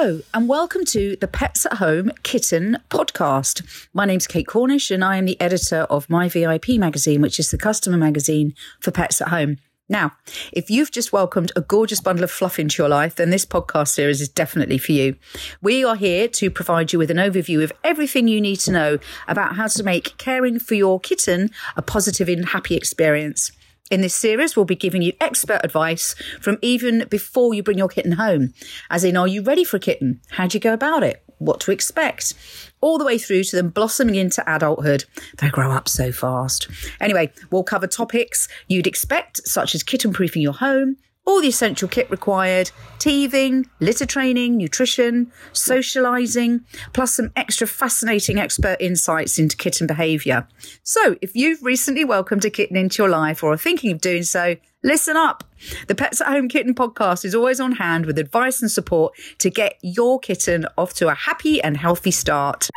Hello, and welcome to the Pets at Home Kitten podcast. My name's Kate Cornish, and I am the editor of My VIP magazine, which is the customer magazine for pets at home. Now, if you've just welcomed a gorgeous bundle of fluff into your life, then this podcast series is definitely for you. We are here to provide you with an overview of everything you need to know about how to make caring for your kitten a positive and happy experience. In this series, we'll be giving you expert advice from even before you bring your kitten home. As in, are you ready for a kitten? How do you go about it? What to expect? All the way through to them blossoming into adulthood. They grow up so fast. Anyway, we'll cover topics you'd expect, such as kitten proofing your home, all the essential kit required, teething, litter training, nutrition, socialising, plus some extra fascinating expert insights into kitten behaviour. So, if you've recently welcomed a kitten into your life or are thinking of doing so, listen up. The Pets at Home Kitten podcast is always on hand with advice and support to get your kitten off to a happy and healthy start.